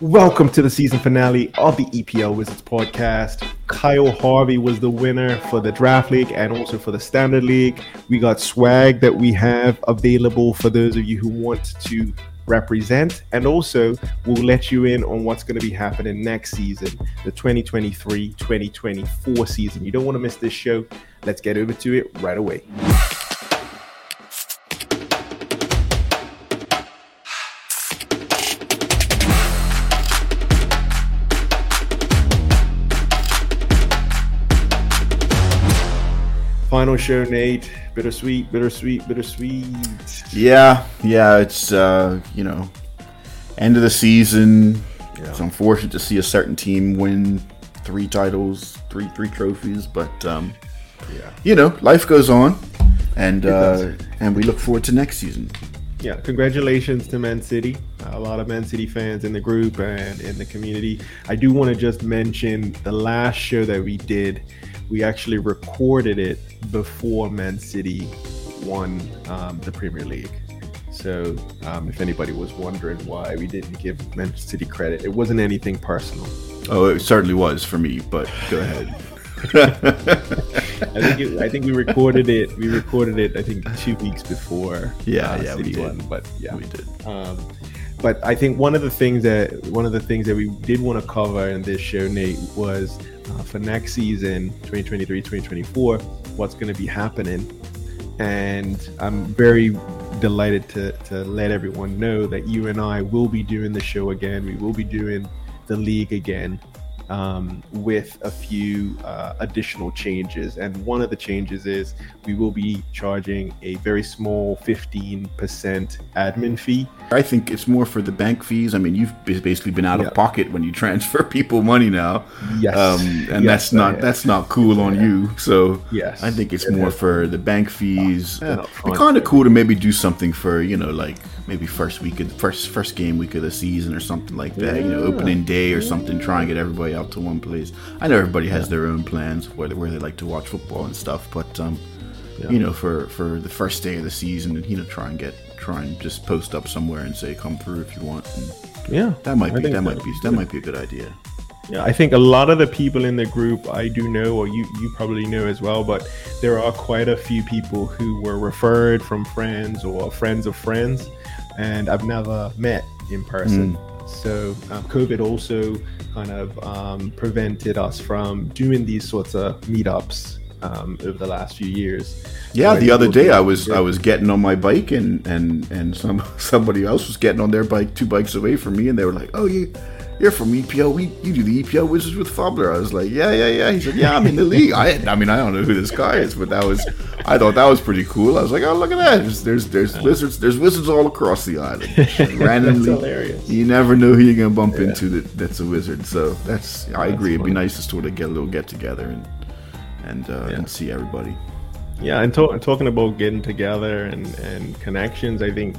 Welcome to the season finale of the EPL Wizards podcast. Kyle Harvey was the winner for the draft league and also for the standard league. We got swag that we have available for those of you who want to represent, and also we'll let you in on what's going to be happening next season, the 2023 2024 season. You don't want to miss this show. Let's get over to it right away. Final show, Nate. Bittersweet, bittersweet, bittersweet. Yeah, yeah. It's uh, you know, end of the season. Yeah. It's unfortunate to see a certain team win three titles, three three trophies, but um, yeah, you know, life goes on, and uh, and we look forward to next season. Yeah, congratulations to Man City. A lot of Man City fans in the group and in the community. I do want to just mention the last show that we did we actually recorded it before Man City won um, the Premier League. So, um, if anybody was wondering why we didn't give Man City credit, it wasn't anything personal. Oh, it certainly was for me. But go ahead. I think it, I think we recorded it. We recorded it. I think two weeks before. Yeah, uh, yeah, City we did. Won, but yeah, we did. Um, but I think one of the things that one of the things that we did want to cover in this show, Nate, was uh, for next season 2023 2024 what's going to be happening. And i'm very delighted to, to let everyone know that you and i will be doing the show again. We will be doing the league again um, with a few uh, additional changes. And one of the changes is we will be charging a very small 15% admin fee. I think it's more for the bank fees. I mean, you've basically been out of pocket when you transfer people money now. Yes. Um, and yes, that's not that's not cool on you. So yes. I think it's more for the bank fees. Yeah, it's kind of cool to maybe do something for, you know, like maybe first week of first first game week of the season or something like that. Yeah. You know, opening day or something. Try and get everybody out to one place. I know everybody has their own plans where they, where they like to watch football and stuff, but um, yeah. you know, for for the first day of the season, you know, try and get try and just post up somewhere and say come through if you want. And yeah, that might be that might be that might be a good idea. Yeah, I think a lot of the people in the group I do know, or you you probably know as well, but there are quite a few people who were referred from friends or friends of friends, and I've never met in person. Mm. So um, COVID also kind of um, prevented us from doing these sorts of meetups um, over the last few years. Yeah, the other day I was I was getting on my bike and and and some somebody else was getting on their bike two bikes away from me and they were like, "Oh, you you're from EPL. We you do the EPL Wizards with Fubler." I was like, "Yeah, yeah, yeah." He said, "Yeah, I'm in the league." I I mean, I don't know who this guy is, but that was I thought that was pretty cool. I was like, "Oh, look at that! There's there's, there's wizards there's wizards all across the island. Randomly, you never know who you're gonna bump yeah. into that that's a wizard." So that's I agree. It'd be nice to sort of get a little get together and and uh, yeah. and see everybody. Yeah, and to- talking about getting together and, and connections, I think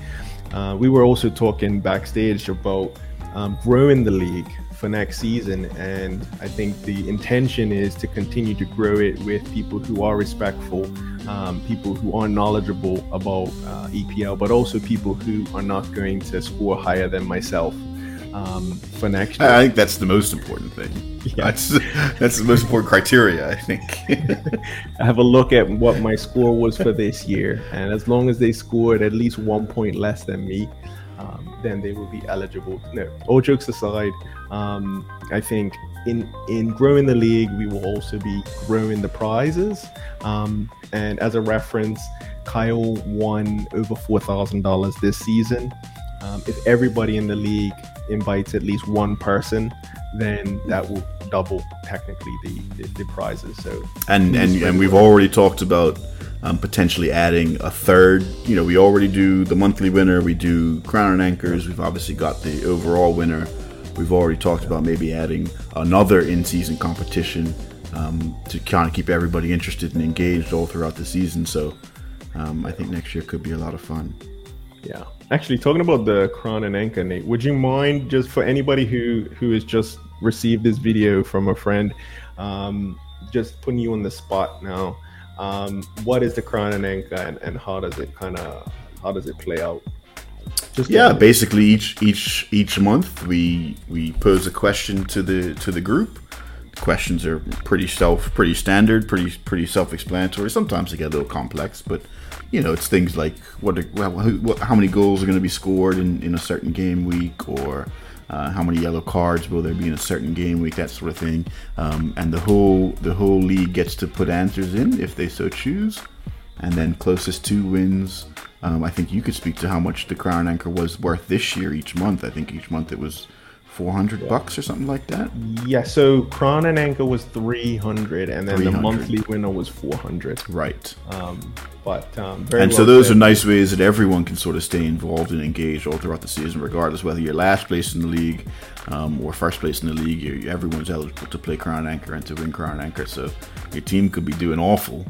uh, we were also talking backstage about um, growing the league for next season. And I think the intention is to continue to grow it with people who are respectful, um, people who are knowledgeable about uh, EPL, but also people who are not going to score higher than myself um, for next year. I think that's the most important thing. Yeah. That's that's the most important criteria, I think. I have a look at what my score was for this year, and as long as they scored at least one point less than me, then they will be eligible. No, all jokes aside, um, I think in in growing the league, we will also be growing the prizes. Um, and as a reference, Kyle won over four thousand dollars this season. Um, if everybody in the league invites at least one person, then that will double technically the, the, the prizes. So and and and we've already talked about um, potentially adding a third. You know, we already do the monthly winner. We do crown and anchors. We've obviously got the overall winner. We've already talked about maybe adding another in-season competition um, to kind of keep everybody interested and engaged all throughout the season. So um, I think next year could be a lot of fun. Yeah. Actually, talking about the crown and anchor, Nate, would you mind just for anybody who who has just received this video from a friend, um, just putting you on the spot now? Um, what is the crown and anchor, and, and how does it kind of how does it play out? Just yeah, basically each each each month we we pose a question to the to the group. Questions are pretty self pretty standard, pretty pretty self-explanatory. Sometimes they get a little complex, but you know, it's things like what, well, how many goals are going to be scored in, in a certain game week, or uh, how many yellow cards will there be in a certain game week, that sort of thing. Um, and the whole the whole league gets to put answers in if they so choose, and then closest two wins. Um, I think you could speak to how much the Crown Anchor was worth this year each month. I think each month it was 400 bucks or something like that. Yeah, so Crown and Anchor was 300 and then 300. the monthly winner was 400. Right. Um, but um, And well so those said. are nice ways that everyone can sort of stay involved and engaged all throughout the season regardless whether you're last place in the league um, or first place in the league, everyone's eligible to play Crown Anchor and to win Crown Anchor. So your team could be doing awful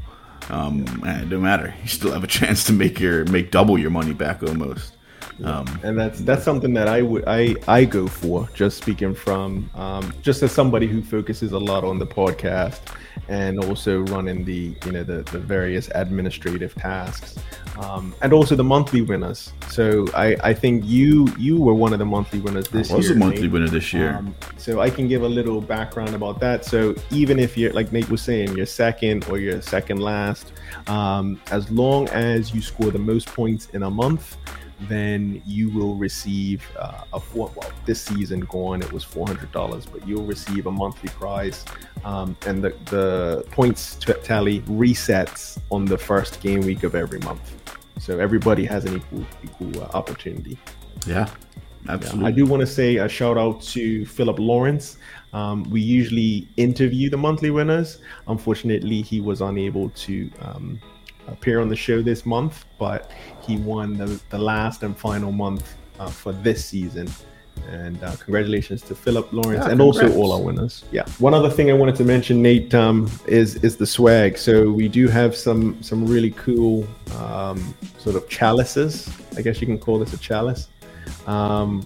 um, and it don't matter. You still have a chance to make your make double your money back almost. Um, and that's that's something that I would I I go for. Just speaking from um, just as somebody who focuses a lot on the podcast and also running the you know the, the various administrative tasks um, and also the monthly winners. So I I think you you were one of the monthly winners this I was year. A monthly Nate. winner this year. Um, so I can give a little background about that. So even if you're like Nate was saying, you're second or you're second last, um, as long as you score the most points in a month then you will receive uh, a four. Well, this season gone, it was four hundred dollars, but you'll receive a monthly prize, um, and the the points tally resets on the first game week of every month. So everybody has an equal equal uh, opportunity. Yeah, absolutely. Yeah. I do want to say a shout out to Philip Lawrence. Um, we usually interview the monthly winners. Unfortunately, he was unable to um, appear on the show this month, but he won the, the last and final month uh, for this season. And uh, congratulations to Philip Lawrence yeah, and congrats. also all our winners. Yeah. One other thing I wanted to mention, Nate, um, is is the swag. So we do have some some really cool um, sort of chalices. I guess you can call this a chalice. Um,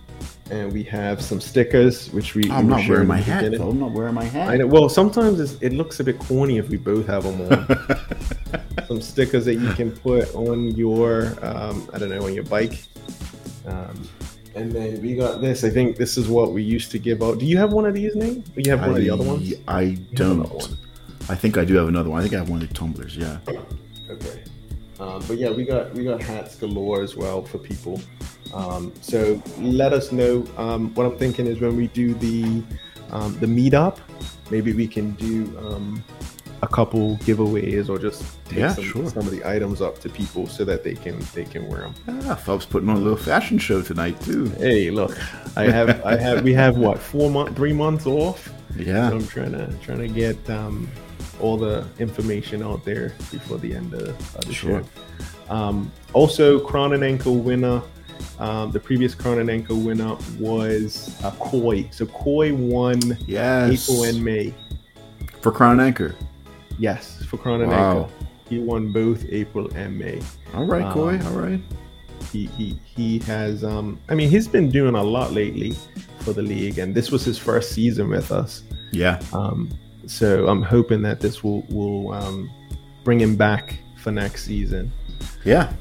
and we have some stickers, which we. I'm not wearing my hat. Though. I'm not wearing my hat. I know. Well, sometimes it looks a bit corny if we both have them on. some stickers that you can put on your, um, I don't know, on your bike. Um, and then we got this. I think this is what we used to give out. Do you have one of these, Nate? Do you have one I, of the other ones? I don't. I think I do have another one. I think I have one of the tumblers. Yeah. Okay. Um, but yeah, we got we got hats galore as well for people. Um, so let us know. Um, what I'm thinking is when we do the um, the meetup, maybe we can do um, a couple giveaways or just take yeah, some, sure. some, of the items up to people so that they can they can wear them. Yeah, Phelps putting on a little fashion show tonight too. Hey, look, I have I have we have what four months, three months off. Yeah, so I'm trying to trying to get um, all the information out there before the end of, of the sure. show. Um, also, Crown and Anchor winner um, the previous Anchor winner was uh, Koi. So Koi won yes. April and May. For Crown Anchor? Yes, for Crown wow. Anchor. He won both April and May. All right, um, Koi. All right. He, he, he has, um, I mean, he's been doing a lot lately for the league, and this was his first season with us. Yeah. Um, so I'm hoping that this will, will um, bring him back for next season. Yeah,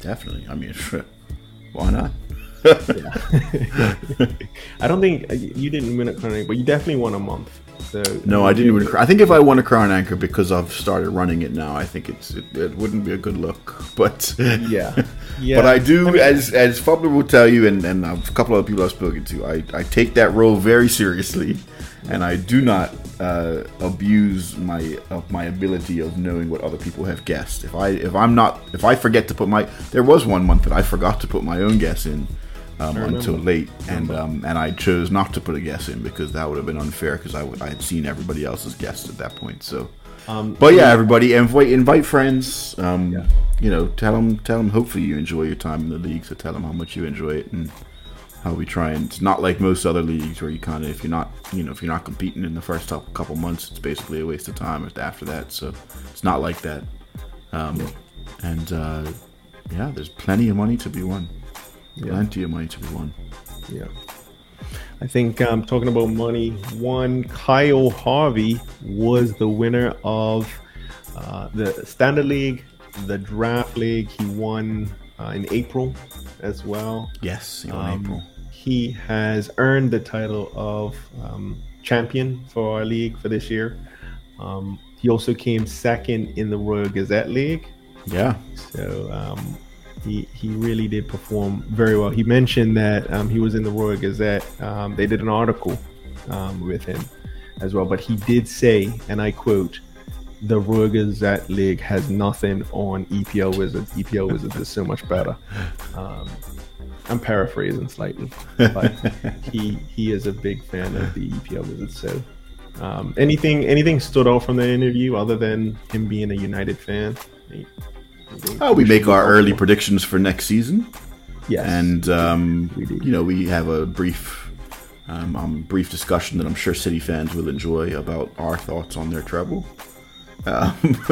definitely. I mean, why not? I don't think uh, you didn't win a anchor, but you definitely won a month. So no, I didn't win. A, I think if I won a crown anchor because I've started running it now, I think it's it, it wouldn't be a good look. But yeah, yeah. But I do, I mean, as as Fubler will tell you, and and a couple of people I've spoken to, I I take that role very seriously, and I do not uh, abuse my of my ability of knowing what other people have guessed. If I if I'm not if I forget to put my there was one month that I forgot to put my own guess in um, until late, and um, and I chose not to put a guess in because that would have been unfair because I, I had seen everybody else's guess at that point. So, um, but yeah, everybody invite invite friends. Um, yeah. You know, tell them tell them. Hopefully, you enjoy your time in the league. So tell them how much you enjoy it and how we try and it's not like most other leagues where you kind of if you're not you know if you're not competing in the first couple months it's basically a waste of time after that so it's not like that um, and uh, yeah there's plenty of money to be won yeah. Plenty of money to be won yeah I think um, talking about money one Kyle Harvey was the winner of uh, the standard league the draft league he won uh, in April as well. Yes, in um, April. He has earned the title of um, champion for our league for this year. Um, he also came second in the Royal Gazette League. Yeah. So um, he he really did perform very well. He mentioned that um, he was in the Royal Gazette. Um, they did an article um, with him as well, but he did say, and I quote, "The Royal Gazette League has nothing on EPL Wizards. EPL Wizards is so much better." Um, I'm paraphrasing slightly, but he he is a big fan of the EPL Wizards. So, um, anything anything stood out from the interview other than him being a United fan? Oh, we make our early predictions for next season. Yes, and um, you know we have a brief, um, um, brief discussion that I'm sure City fans will enjoy about our thoughts on their treble. Um,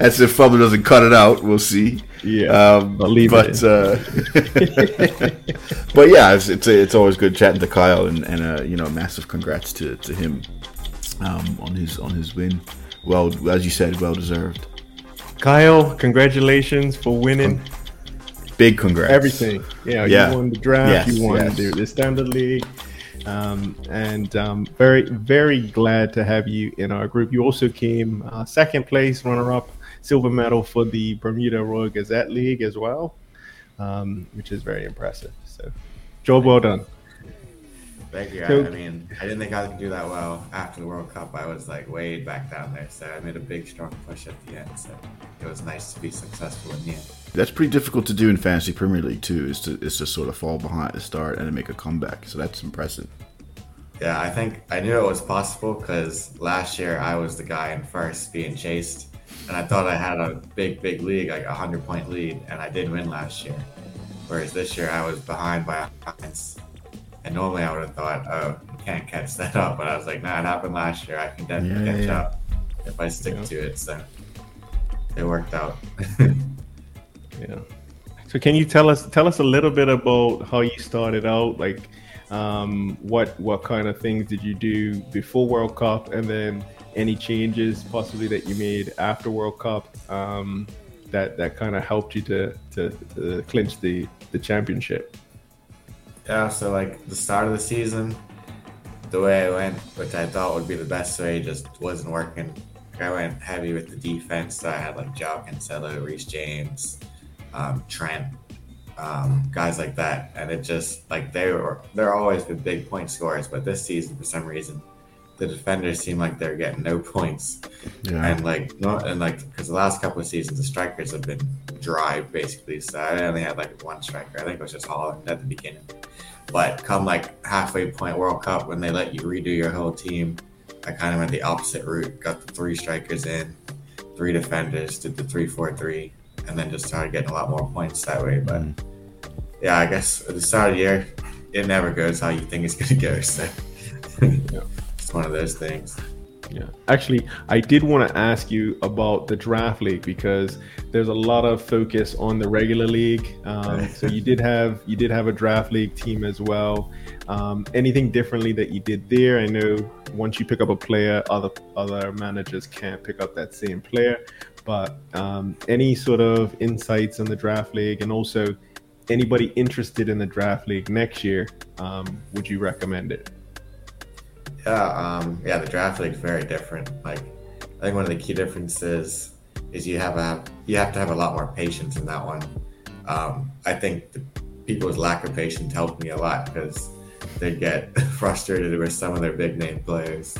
as if Fubler doesn't cut it out. We'll see. Yeah, um, I'll leave but, it. Uh, but yeah, it's it's, it's, always good chatting to Kyle, and, and uh, you know, massive congrats to, to him um, on his on his win. Well, as you said, well deserved. Kyle, congratulations for winning. Big congrats. Everything. Yeah, yeah. you won the draft. Yes, you won yes. the, the standard league. Um, and um, very, very glad to have you in our group. You also came uh, second place, runner up, silver medal for the Bermuda Royal Gazette League as well, um, which is very impressive. So, job well done. Thank you. I, I, mean, I didn't think I could do that well after the World Cup. I was like way back down there, so I made a big, strong push at the end. So it was nice to be successful in the end. That's pretty difficult to do in fantasy Premier League too. Is to is to sort of fall behind at the start and then make a comeback. So that's impressive. Yeah, I think I knew it was possible because last year I was the guy in first being chased, and I thought I had a big, big league, like a hundred point lead, and I didn't win last year. Whereas this year I was behind by a points and normally I would have thought, oh, you can't catch that up. But I was like, nah, it happened last year. I can definitely yeah, catch yeah. up if I stick yeah. to it. So it worked out. yeah. So can you tell us tell us a little bit about how you started out? Like, um, what what kind of things did you do before World Cup, and then any changes possibly that you made after World Cup um, that that kind of helped you to, to to clinch the the championship? Yeah, so like the start of the season, the way I went, which I thought would be the best way, just wasn't working. I went heavy with the defense. So I had like João Cancelo, Reece James, um, Trent, um, guys like that, and it just like they were they're always the big point scorers, but this season for some reason the defenders seem like they're getting no points. Yeah. And like no, and like because the last couple of seasons the strikers have been dry basically. So I only had like one striker. I think it was just Haaland at the beginning. But come like halfway point World Cup when they let you redo your whole team, I kind of went the opposite route. Got the three strikers in, three defenders, did the three four three, and then just started getting a lot more points that way. But mm. yeah, I guess at the start of the year, it never goes how you think it's gonna go. So yeah. it's one of those things. Yeah. Actually, I did want to ask you about the draft league because there's a lot of focus on the regular league. Um, so you did have you did have a draft league team as well. Um, anything differently that you did there? I know once you pick up a player, other other managers can't pick up that same player. But um, any sort of insights on the draft league, and also anybody interested in the draft league next year, um, would you recommend it? Yeah, um, yeah, the draft league is very different. Like, I think one of the key differences is you have a you have to have a lot more patience in that one. Um, I think the people's lack of patience helped me a lot because they get frustrated with some of their big name players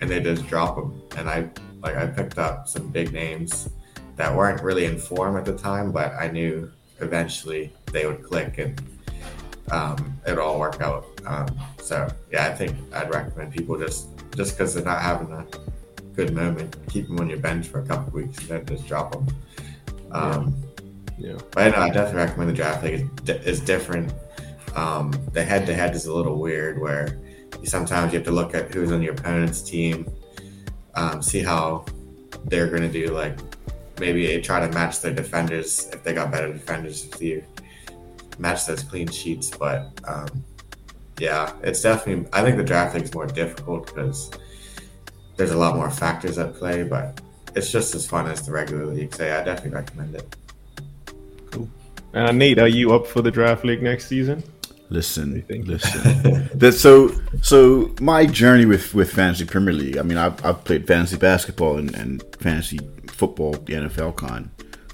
and they just drop them. And I like I picked up some big names that weren't really in form at the time, but I knew eventually they would click and um, it'll all work out. Um, so yeah, I think I'd recommend people just just because they're not having a good moment, keep them on your bench for a couple weeks and then just drop them. Um, yeah. yeah. But I definitely recommend the draft league. It's, different. Um, the head to head is a little weird where sometimes you have to look at who's on your opponent's team, um, see how they're going to do. Like maybe try to match their defenders if they got better defenders with you match those clean sheets. But um, yeah, it's definitely. I think the draft league is more difficult because there's a lot more factors at play, but it's just as fun as the regular league. So yeah, I definitely recommend it. Uh, Nate, are you up for the draft league next season? Listen, listen. that so so my journey with with fantasy Premier League. I mean, I've, I've played fantasy basketball and, and fantasy football, the NFL con,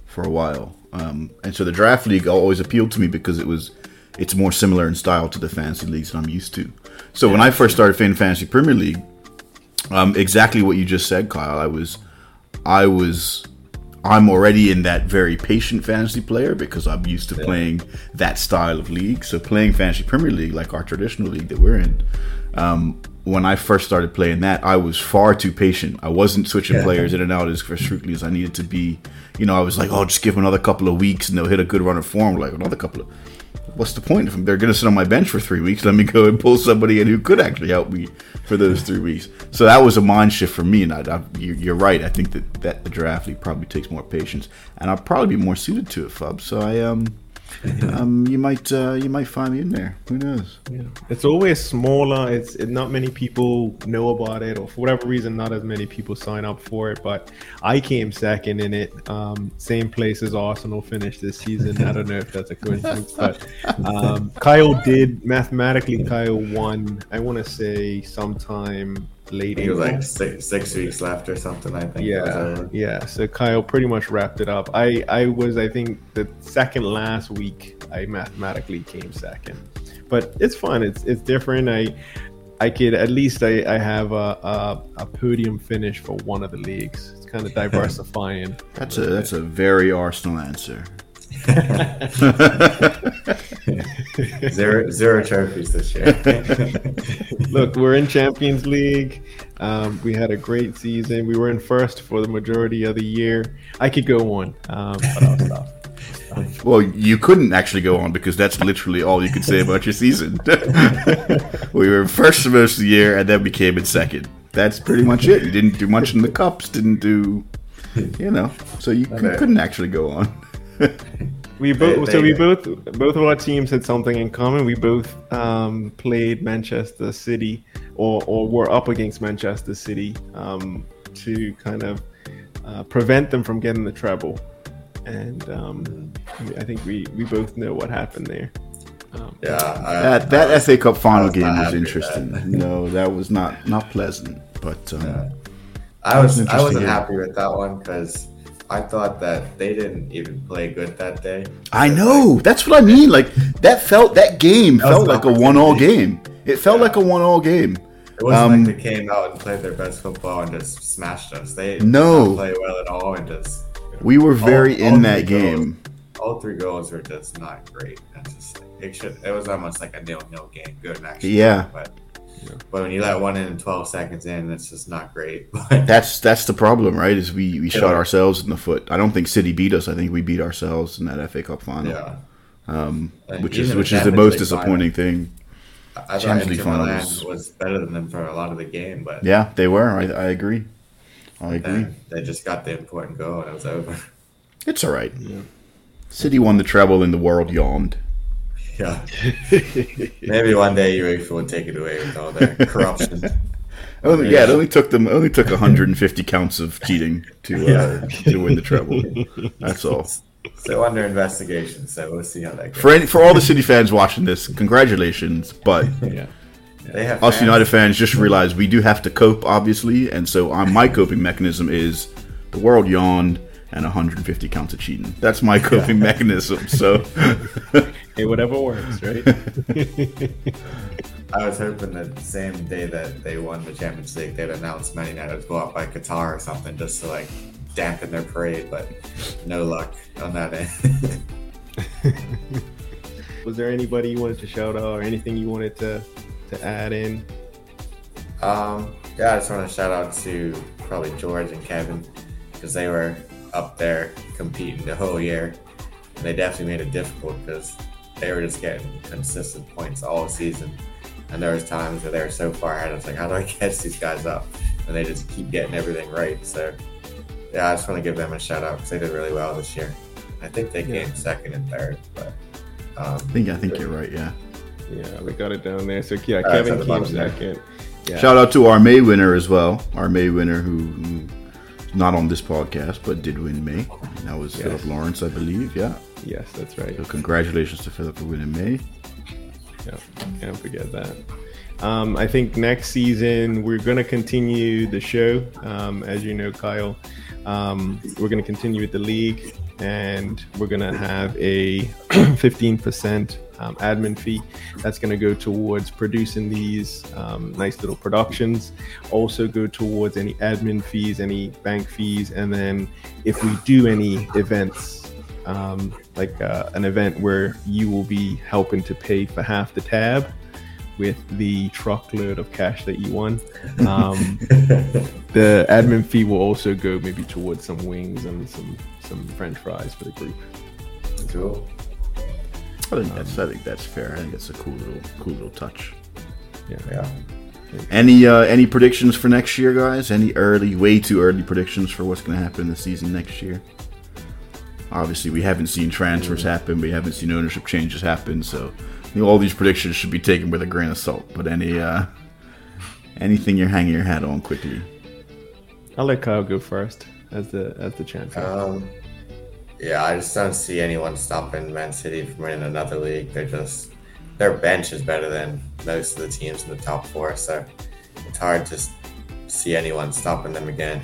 for a while. Um, and so the draft league always appealed to me because it was it's more similar in style to the fantasy leagues that I'm used to. So yeah, when I first started playing fantasy Premier League, um, exactly what you just said, Kyle. I was I was I'm already in that very patient fantasy player because I'm used to yeah. playing that style of league. So playing fantasy Premier League, like our traditional league that we're in, um, when I first started playing that, I was far too patient. I wasn't switching yeah. players in and out as strictly as I needed to be. You know, I was like, oh, just give them another couple of weeks and they'll hit a good run of form. Like another couple of what's the point? If they're going to sit on my bench for three weeks, let me go and pull somebody in who could actually help me for those three weeks. So that was a mind shift for me. And I, I, you're right. I think that, that the draft league probably takes more patience, and I'll probably be more suited to it, Fub. So I um um, you might uh, you might find me in there. Who knows? Yeah, it's always smaller. It's it, not many people know about it, or for whatever reason, not as many people sign up for it. But I came second in it. Um, same place as Arsenal finished this season. I don't know if that's a coincidence, but um, Kyle did mathematically. Kyle won. I want to say sometime late It was like six, six weeks left or something. I think. Yeah, yeah. So Kyle pretty much wrapped it up. I I was I think the second last week I mathematically came second, but it's fun. It's it's different. I I could at least I, I have a, a, a podium finish for one of the leagues. It's kind of diversifying. that's a that's a very Arsenal answer. zero zero trophies this year. Look, we're in Champions League. Um, we had a great season. We were in first for the majority of the year. I could go on, um, but I'll stop. Well, you couldn't actually go on because that's literally all you could say about your season. we were first for most of the year and then became in second. That's pretty much it. You didn't do much in the cups, didn't do, you know, so you okay. couldn't actually go on. We both so we both both of our teams had something in common. We both um, played Manchester City or or were up against Manchester City um, to kind of uh, prevent them from getting the treble. And um, I think we we both know what happened there. Um, yeah, I, that that was, FA Cup final was game was interesting. That. no, that was not not pleasant, but um, yeah. I was I wasn't game. happy with that one because I thought that they didn't even play good that day. I know. Like, That's what I mean. Like that felt that game that felt like a one-all game. It felt yeah. like a one-all game. It wasn't um, like they came out and played their best football and just smashed us. They no play well at all and just. We were very all, in all that game. Goals, all three goals were just not great. just it should. It was almost like a nil-nil game. Good actually. Yeah. But but when you let one in 12 seconds in, that's just not great. that's that's the problem, right? Is we, we yeah. shot ourselves in the foot. I don't think City beat us. I think we beat ourselves in that FA Cup final. Yeah. Um, which is which is the most disappointing final. thing. I Champions League finals was better than them for a lot of the game, but yeah, they were. I, I agree. I agree. They just got the important goal and it was over. It's all right. Yeah. City won the treble and the world yawned. Yeah. Maybe one day UEFA will take it away with all their corruption. Only, yeah, it only took them only took 150 counts of cheating to uh, to win the treble. That's all. So under investigation. So we'll see how that goes. For any, for all the City fans watching this, congratulations. But yeah. They have us fans. United fans just realized we do have to cope, obviously, and so um, my coping mechanism is the world yawned and 150 counts of cheating. That's my coping mechanism. So hey, whatever works, right? I was hoping that the same day that they won the Champions League, they'd announce Man United would go out by Qatar or something just to like dampen their parade, but no luck on that end. Was there anybody you wanted to shout out or anything you wanted to to add in? Um, yeah, I just want to shout out to probably George and Kevin because they were up there competing the whole year. And they definitely made it difficult because they were just getting consistent points all season. And there was times where they were so far ahead. I was like, how do I catch these guys up? And they just keep getting everything right. So, yeah, I just want to give them a shout out because they did really well this year. I think they came second and third, but um, I think I think you're right. Yeah. Yeah, we got it down there. So yeah, uh, Kevin came second. Yeah. Shout out to our May winner as well. Our May winner who, who not on this podcast, but did win May. And that was yes. Philip Lawrence, I believe. Yeah. Yes, that's right. So congratulations to Philip for winning May. Yeah, can't forget that. Um, I think next season we're going to continue the show. Um, as you know, Kyle, um, we're going to continue with the league and we're going to have a 15% um, admin fee that's going to go towards producing these um, nice little productions. Also, go towards any admin fees, any bank fees, and then if we do any events, um, like uh, an event where you will be helping to pay for half the tab with the truckload of cash that you won. Um, the admin fee will also go maybe towards some wings and some some French fries for the group. Cool. I think that's I think that's fair. I think it's a cool little cool little touch. Yeah. Yeah. Any uh, any predictions for next year, guys? Any early, way too early predictions for what's going to happen in the season next year? Obviously, we haven't seen transfers mm. happen. We haven't seen ownership changes happen. So, you know, all these predictions should be taken with a grain of salt. But any uh, anything you're hanging your hat on quickly? I'll let Kyle go first as the as the champion. Um, yeah, I just don't see anyone stopping Man City from winning another league. They're just their bench is better than most of the teams in the top four, so it's hard to see anyone stopping them again.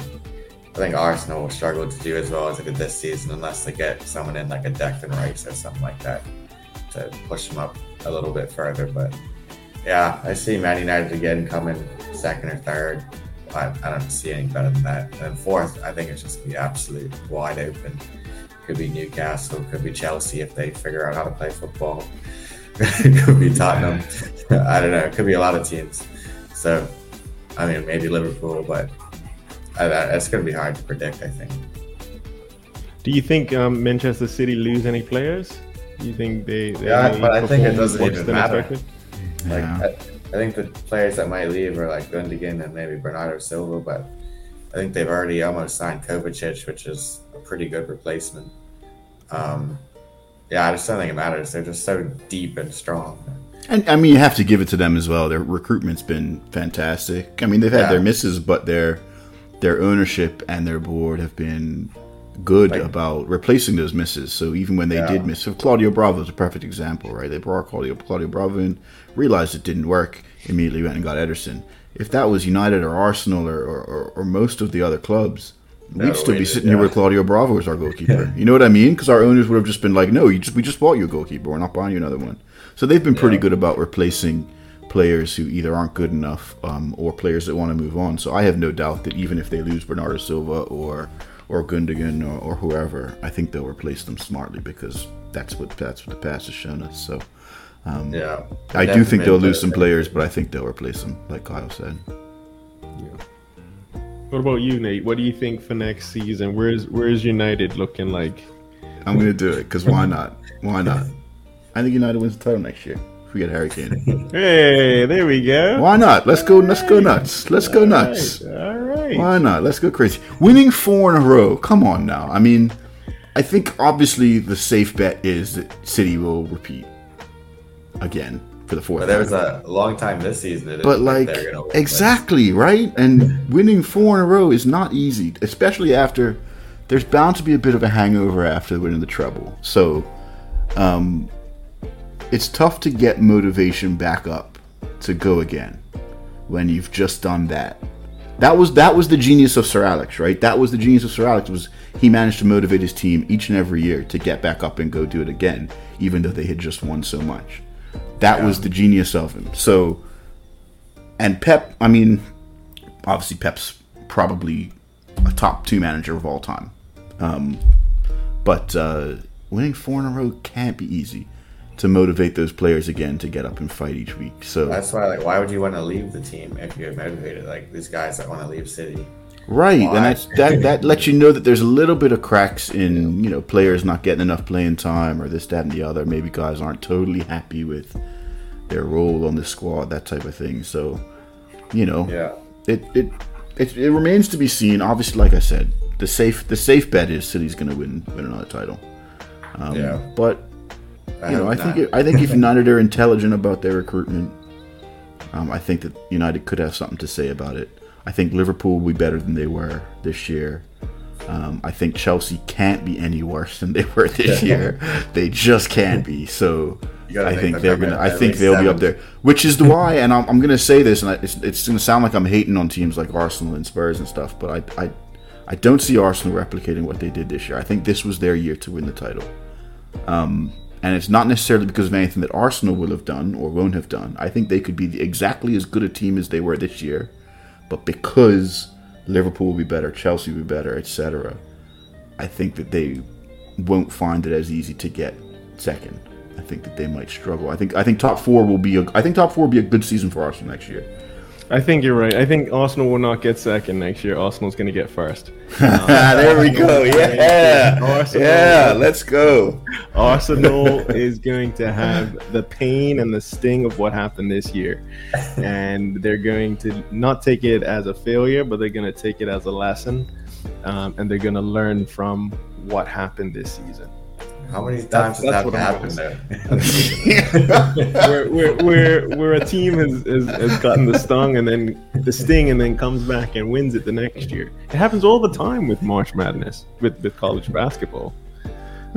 I think Arsenal will struggle to do as well as they did this season unless they get someone in like a Declan Rice or something like that to push them up a little bit further. But yeah, I see Man United again coming second or third. I, I don't see any better than that. And fourth, I think it's just gonna be absolute wide open. Could be Newcastle, could be Chelsea if they figure out how to play football. could be Tottenham. I don't know. It could be a lot of teams. So, I mean, maybe Liverpool, but it's going to be hard to predict. I think. Do you think um, Manchester City lose any players? Do you think they? they yeah, but I think it doesn't even matter. Like, yeah. I, I, think the players that might leave are like Gundogan and maybe Bernardo Silva, but I think they've already almost signed Kovacic, which is a pretty good replacement. Um, yeah, I just don't think it matters. They're just so deep and strong. And I mean, you have to give it to them as well. Their recruitment's been fantastic. I mean, they've had yeah. their misses, but their their ownership and their board have been good like, about replacing those misses. So even when they yeah. did miss, so Claudio Bravo is a perfect example, right? They brought Claudio Claudio Bravo in, realized it didn't work, immediately went and got Ederson. If that was United or Arsenal or, or, or most of the other clubs, we'd still be sitting yeah. here with Claudio Bravo as our goalkeeper. you know what I mean? Because our owners would have just been like, "No, you just we just bought you a goalkeeper. We're not buying you another one." So they've been pretty yeah. good about replacing players who either aren't good enough um, or players that want to move on. So I have no doubt that even if they lose Bernardo Silva or or Gundogan or, or whoever, I think they'll replace them smartly because that's what that's what the past has shown us. So. Um, yeah, I do think they'll lose some players, but I think they'll replace them, like Kyle said. Yeah. What about you, Nate? What do you think for next season? Where's Where's United looking like? I'm gonna do it because why not? Why not? I think United wins the title next year. If we get Harry Kane. hey, there we go. Why not? Let's go. Let's go nuts. Let's go nuts. All right. Why not? Let's go crazy. Winning four in a row. Come on now. I mean, I think obviously the safe bet is that City will repeat again for the fourth. But there was a long time this season. But like exactly right, and winning four in a row is not easy, especially after there's bound to be a bit of a hangover after winning the treble. So, um, it's tough to get motivation back up to go again when you've just done that. That was that was the genius of Sir Alex, right? That was the genius of Sir Alex was he managed to motivate his team each and every year to get back up and go do it again, even though they had just won so much. That yeah. was the genius of him. So, and Pep, I mean, obviously Pep's probably a top two manager of all time. Um, but uh, winning four in a row can't be easy to motivate those players again to get up and fight each week. So that's why, like, why would you want to leave the team if you're motivated? Like these guys that want to leave City, right? Why? And that's, that that lets you know that there's a little bit of cracks in you know players not getting enough playing time or this, that, and the other. Maybe guys aren't totally happy with their role on the squad, that type of thing. So, you know, yeah, it it it, it remains to be seen. Obviously, like I said, the safe the safe bet is City's going to win win another title. Um, yeah, but you know, I think it, I think if United are intelligent about their recruitment, um, I think that United could have something to say about it. I think Liverpool will be better than they were this year. Um, I think Chelsea can't be any worse than they were this year. They just can't be. So I think they're gonna. I think they'll seven. be up there, which is the why. And I'm, I'm gonna say this, and it's, it's gonna sound like I'm hating on teams like Arsenal and Spurs and stuff, but I, I, I don't see Arsenal replicating what they did this year. I think this was their year to win the title. Um, and it's not necessarily because of anything that Arsenal will have done or won't have done. I think they could be exactly as good a team as they were this year, but because Liverpool will be better, Chelsea will be better, etc. I think that they won't find it as easy to get second. I think that they might struggle. I think I think top four will be a, I think top four will be a good season for Arsenal next year. I think you're right. I think Arsenal will not get second next year. Arsenal's going to get first. Uh, there we go. Yeah. Arsenal, yeah, let's go. Arsenal is going to have the pain and the sting of what happened this year. And they're going to not take it as a failure, but they're going to take it as a lesson. Um, and they're going to learn from what happened this season. How many times that's, has that happened there? where, where, where, a team has, has, has, gotten the stung and then the sting and then comes back and wins it the next year. It happens all the time with March Madness, with, with college basketball.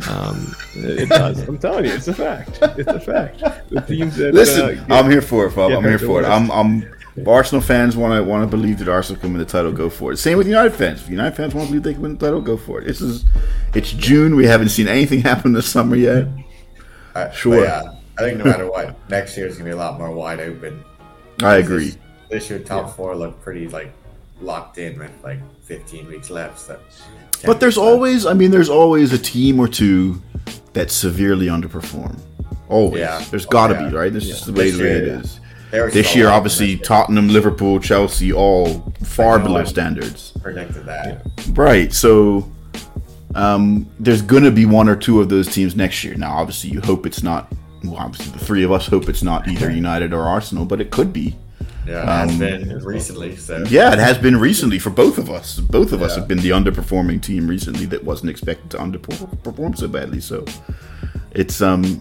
Um, it, does. I'm telling you, it's a fact. It's a fact. The teams that listen, uh, I'm here for it, Bob. I'm here for it. I'm, I'm if Arsenal fans want to want to believe that Arsenal can win the title, go for it. Same with United fans. If United fans want to believe they can win the title, go for it. This is it's June. We haven't seen anything happen this summer yet. Sure. Yeah, I think no matter what, next year is gonna be a lot more wide open. I agree. This, this year, top yeah. four look pretty like locked in with like 15 weeks left. So but there's always, I mean, there's always a team or two that severely underperform. Always. Yeah. There's got to oh, yeah. be, right? This is the way, the way it is. This year, obviously, Tottenham, Liverpool, Chelsea, all far below standards. Predicted that. Right. So um, there's going to be one or two of those teams next year. Now, obviously, you hope it's not. Well, obviously, the three of us hope it's not either United or Arsenal, but it could be. Yeah, it has um, been recently. So. Yeah, it has been recently for both of us. Both of yeah. us have been the underperforming team recently that wasn't expected to underperform so badly. So it's um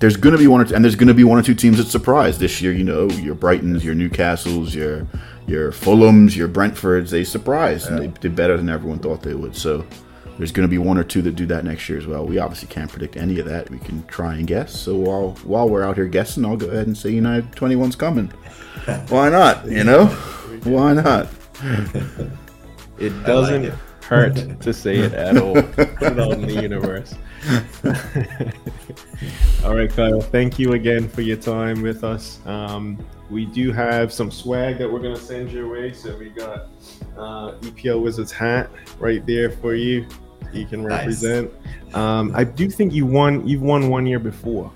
there's going to be one or two, and there's going to be one or two teams that surprise this year. You know, your Brightons, your Newcastles, your your Fulhams, your Brentfords. They surprised yeah. and they did better than everyone thought they would. So there's going to be one or two that do that next year as well. We obviously can't predict any of that. We can try and guess. So while while we're out here guessing, I'll go ahead and say United 21's coming. Why not? You know, why not? It doesn't like it. Hurt to say it at all. Put it out in the universe. All right, Kyle. Thank you again for your time with us. Um, we do have some swag that we're gonna send your way. So we got uh, EPL Wizards hat right there for you. You can represent. Nice. Um, I do think you won. You've won one year before.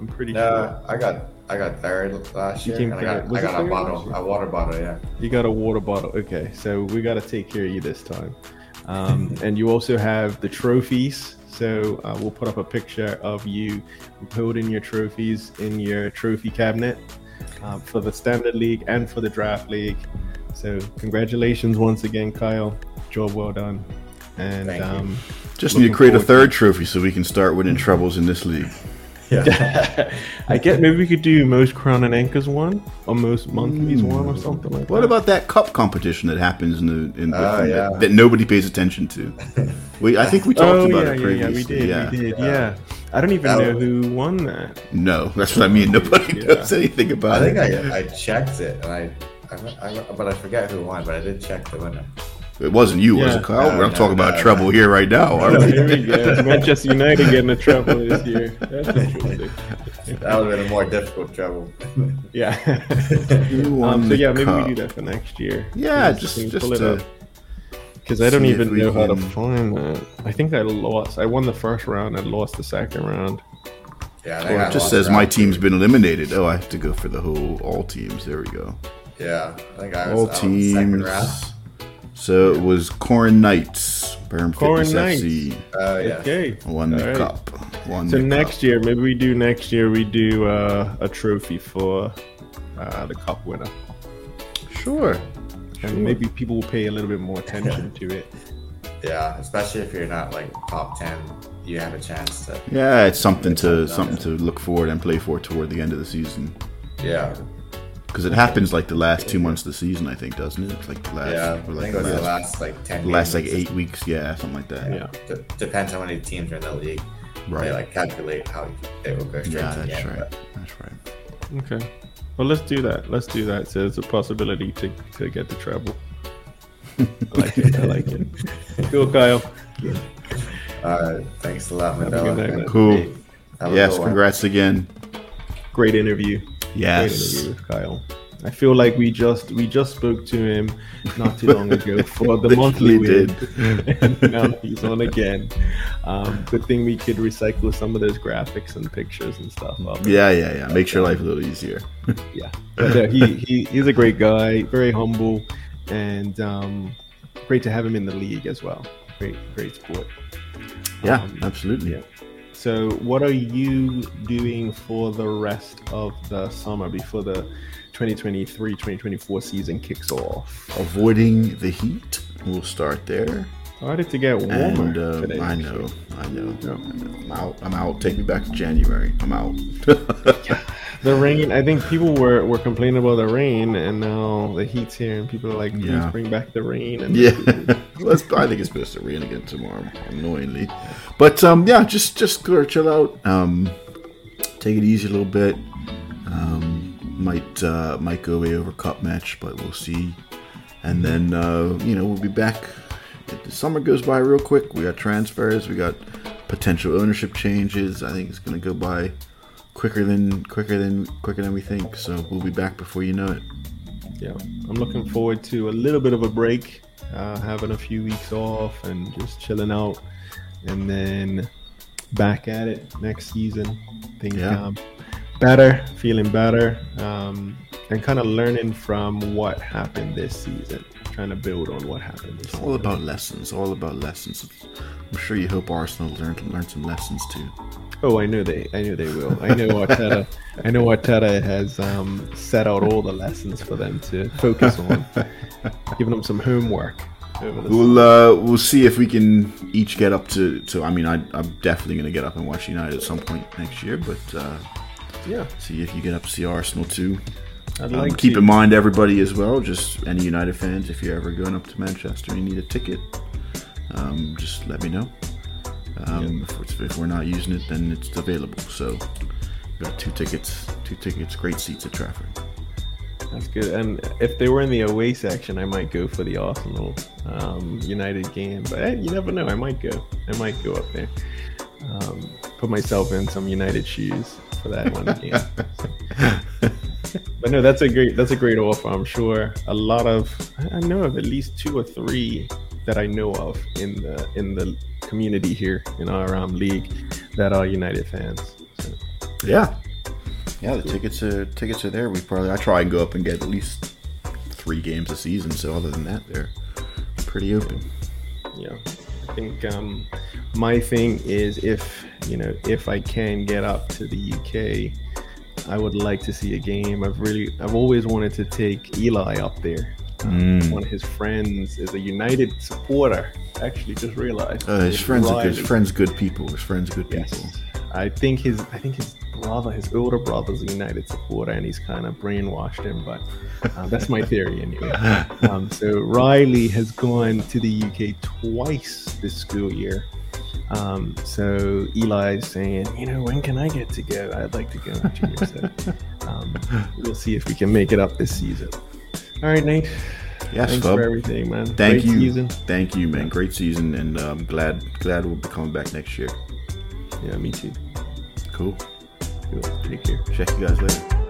I'm pretty uh, sure. I got I got third last year. I got, I got a bottle, a water bottle. Yeah. You got a water bottle. Okay, so we got to take care of you this time. Um, and you also have the trophies so uh, we'll put up a picture of you holding your trophies in your trophy cabinet uh, for the Standard League and for the Draft League. So congratulations once again, Kyle. Job well done. And um, just need to create a third trophy so we can start winning troubles in this league. Yeah. I get maybe we could do most crown and anchors one or most monthlies mm. one or something like what that. What about that cup competition that happens in the in uh, yeah. that, that, nobody pays attention to? We I think we talked oh, about yeah, it previously. Yeah, we did. Yeah. We did. Yeah. I don't even know who won that. No, that's what I mean. Nobody knows anything about I it. I think I, I checked it and I, I, I, but I forget who won. But I did check the winner. It wasn't you, yeah. was it, Kyle? No, We're no, talking no, about trouble here right now. Are we? Here we go. Manchester United getting a trouble this year. That's interesting. That would have been a more difficult trouble. yeah. um, so yeah, maybe cup. we do that for next year. Yeah, just just because I don't even know how to find that. I think I lost. I won the first round and lost the second round. Yeah, well, it just says my team's been eliminated. Oh, I have to go for the whole all teams. There we go. Yeah, I think I was all teams. So it was Corn Knights, Birmingham Corn Knights. FC. Uh, yeah. Okay. Won the right. cup. Won so the next cup. year, maybe we do next year. We do uh, a trophy for uh, the cup winner. Sure. And sure. maybe people will pay a little bit more attention to it. Yeah, especially if you're not like top ten, you have a chance to. Yeah, it's something to something to look forward and play for toward the end of the season. Yeah. Because it happens like the last two months of the season, I think, doesn't it? It's like the last, yeah, or I like think it the was last, the last like ten. last like eight weeks, yeah, something like that. Yeah. D- depends how many teams are in the league. Right. They like calculate how they will go straight yeah, to the that's end. right. but- That's right. Okay. Well, let's do that. Let's do that. So there's a possibility to, to get the treble. I like it. I like it. Cool, Kyle. Uh, thanks a lot, Mandela. man. Cool. Have Yes, good one. congrats again. Great interview. Yes. with Kyle. I feel like we just we just spoke to him not too long ago for the monthly win, and now he's on again. Um, good thing we could recycle some of those graphics and pictures and stuff. Up. Yeah, yeah, yeah. Makes your life a little easier. yeah. But uh, he, he he's a great guy, very humble, and um, great to have him in the league as well. Great, great sport. Yeah, Um, absolutely. yeah. So, what are you doing for the rest of the summer before the 2023-2024 season kicks off? Avoiding the heat. We'll start there. Started to get warmer And uh, today. I know, I know, Yeah. I know. I'm out. I'm out. Take me back to January. I'm out. The rain. I think people were, were complaining about the rain, and now the heat's here, and people are like, "Please Yeah. bring back the rain." And yeah, Let's, I think it's supposed to rain again tomorrow, annoyingly. But um, yeah, just just chill out. Um, take it easy a little bit. Um, might uh, might go away over cup match, but we'll see. And then uh, you know we'll be back. The summer goes by real quick. We got transfers. We got potential ownership changes. I think it's gonna go by quicker than quicker than quicker than we think. So we'll be back before you know it. yeah, I'm looking forward to a little bit of a break, uh, having a few weeks off and just chilling out, and then back at it next season. Things Yeah. um, better, feeling better, um, and kind of learning from what happened this season. Trying to build on what happened this It's season. all about lessons. All about lessons. I'm sure you hope Arsenal learned learn some lessons too. Oh, I know they. I know they will. I know Arteta. I know Arteta has um, set out all the lessons for them to focus on, giving them some homework. We'll uh, we'll see if we can each get up to. to I mean, I, I'm definitely going to get up and watch United at some point next year. But uh, yeah, see if you get up to see Arsenal too. I'd Um, like keep to. in mind, everybody as well. Just any United fans, if you're ever going up to Manchester and you need a ticket, um, just let me know. Um, if, if we're not using it, then it's available. So got two tickets. Two tickets. Great seats at Trafford. That's good. And if they were in the away section, I might go for the Arsenal um, United game. But hey, you never know. I might go. I might go up there. Um, put myself in some United shoes for that one game. but no, that's a great. That's a great offer. I'm sure a lot of. I know of at least two or three that I know of in the in the community here in our um, league that are United fans. So, Yeah, yeah. The tickets are tickets are there. We probably I try and go up and get at least three games a season. So other than that, they're pretty open. yeah i think um my thing is if you know if i can get up to the uk i would like to see a game i've really i've always wanted to take eli up there Mm. one of his friends is a united supporter actually just realized Uh, his friends are. His friends good people. His friends good people. Yes. I think his I think his brother, his older brother's a United supporter, and he's kind of brainwashed him. But uh, that's my theory anyway. Um, so Riley has gone to the UK twice this school year. Um, so Eli's saying, you know, when can I get to go? I'd like to go. Junior. So um, we'll see if we can make it up this season. All right, Nate. Yes, Thanks Fub. for everything, man. Thank Great you. Season. Thank you, man. Great season, and um, glad glad we'll be coming back next year. Yeah, me too. Cool. Cool. Take care. Check you guys later.